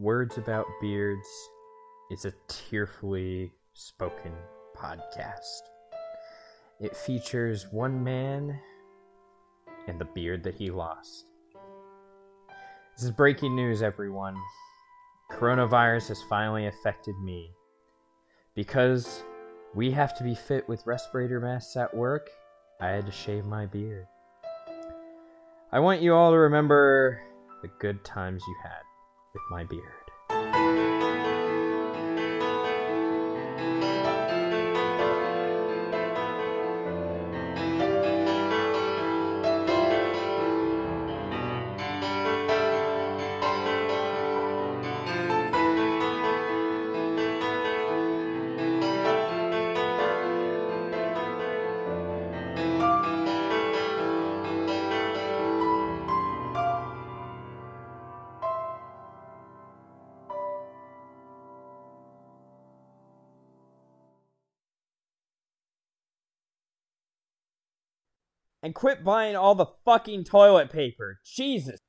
Words About Beards is a tearfully spoken podcast. It features one man and the beard that he lost. This is breaking news, everyone. Coronavirus has finally affected me. Because we have to be fit with respirator masks at work, I had to shave my beard. I want you all to remember the good times you had with my beard. And quit buying all the fucking toilet paper. Jesus